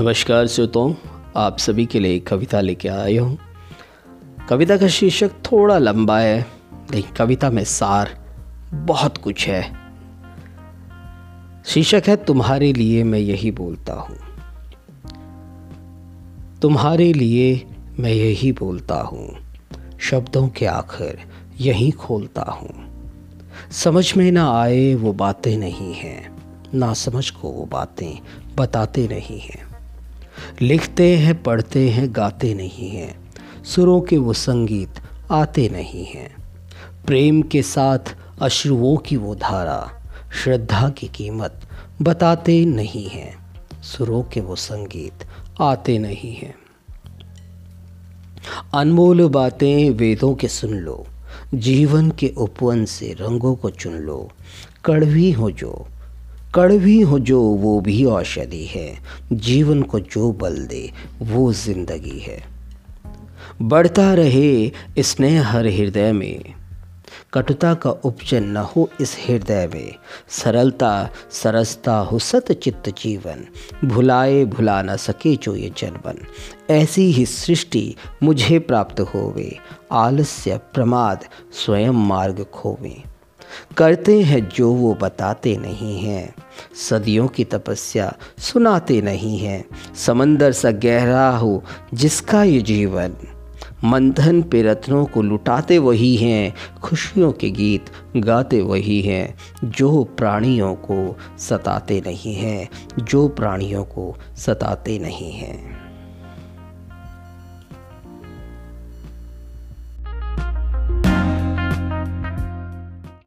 नमस्कार श्रोताओं, आप सभी के लिए कविता लेके आया हूँ। कविता का शीर्षक थोड़ा लंबा है, लेकिन कविता में सार बहुत कुछ है। शीर्षक है, तुम्हारे लिए मैं यही बोलता हूँ। तुम्हारे लिए मैं यही बोलता हूँ। शब्दों के आखिर यही खोलता हूँ। समझ में ना आए वो बातें नहीं हैं, ना समझ को वो बातें बताते नहीं हैं। लिखते हैं, पढ़ते हैं, गाते नहीं हैं। सुरों के वो संगीत आते नहीं हैं। प्रेम के साथ अश्रुओं की वो धारा, श्रद्धा की कीमत बताते नहीं हैं। सुरों के वो संगीत आते नहीं हैं। अनमोल बातें वेदों के सुन लो, जीवन के उपवन से रंगों को चुन लो, कड़वी हो जो कड़वी हो जो वो भी औषधि है। जीवन को जो बल दे, वो ज़िंदगी है। बढ़ता रहे स्नेह हर हृदय में। कटुता का उपचन न हो इस हृदय में। सरलता, सरसता हो सत चित्त जीवन। भुलाए भुला न सके जो ये जनवन। ऐसी ही सृष्टि मुझे प्राप्त होवे। आलस्य प्रमाद स्वयं मार्ग खोवे। करते हैं जो वो बताते नहीं हैं। सदियों की तपस्या सुनाते नहीं हैं। समंदर सा गहरा हो जिसका ये जीवन। मंथन पे रत्नों को लुटाते वही हैं। खुशियों के गीत गाते वही हैं। जो प्राणियों को सताते नहीं हैं। जो प्राणियों को सताते नहीं हैं।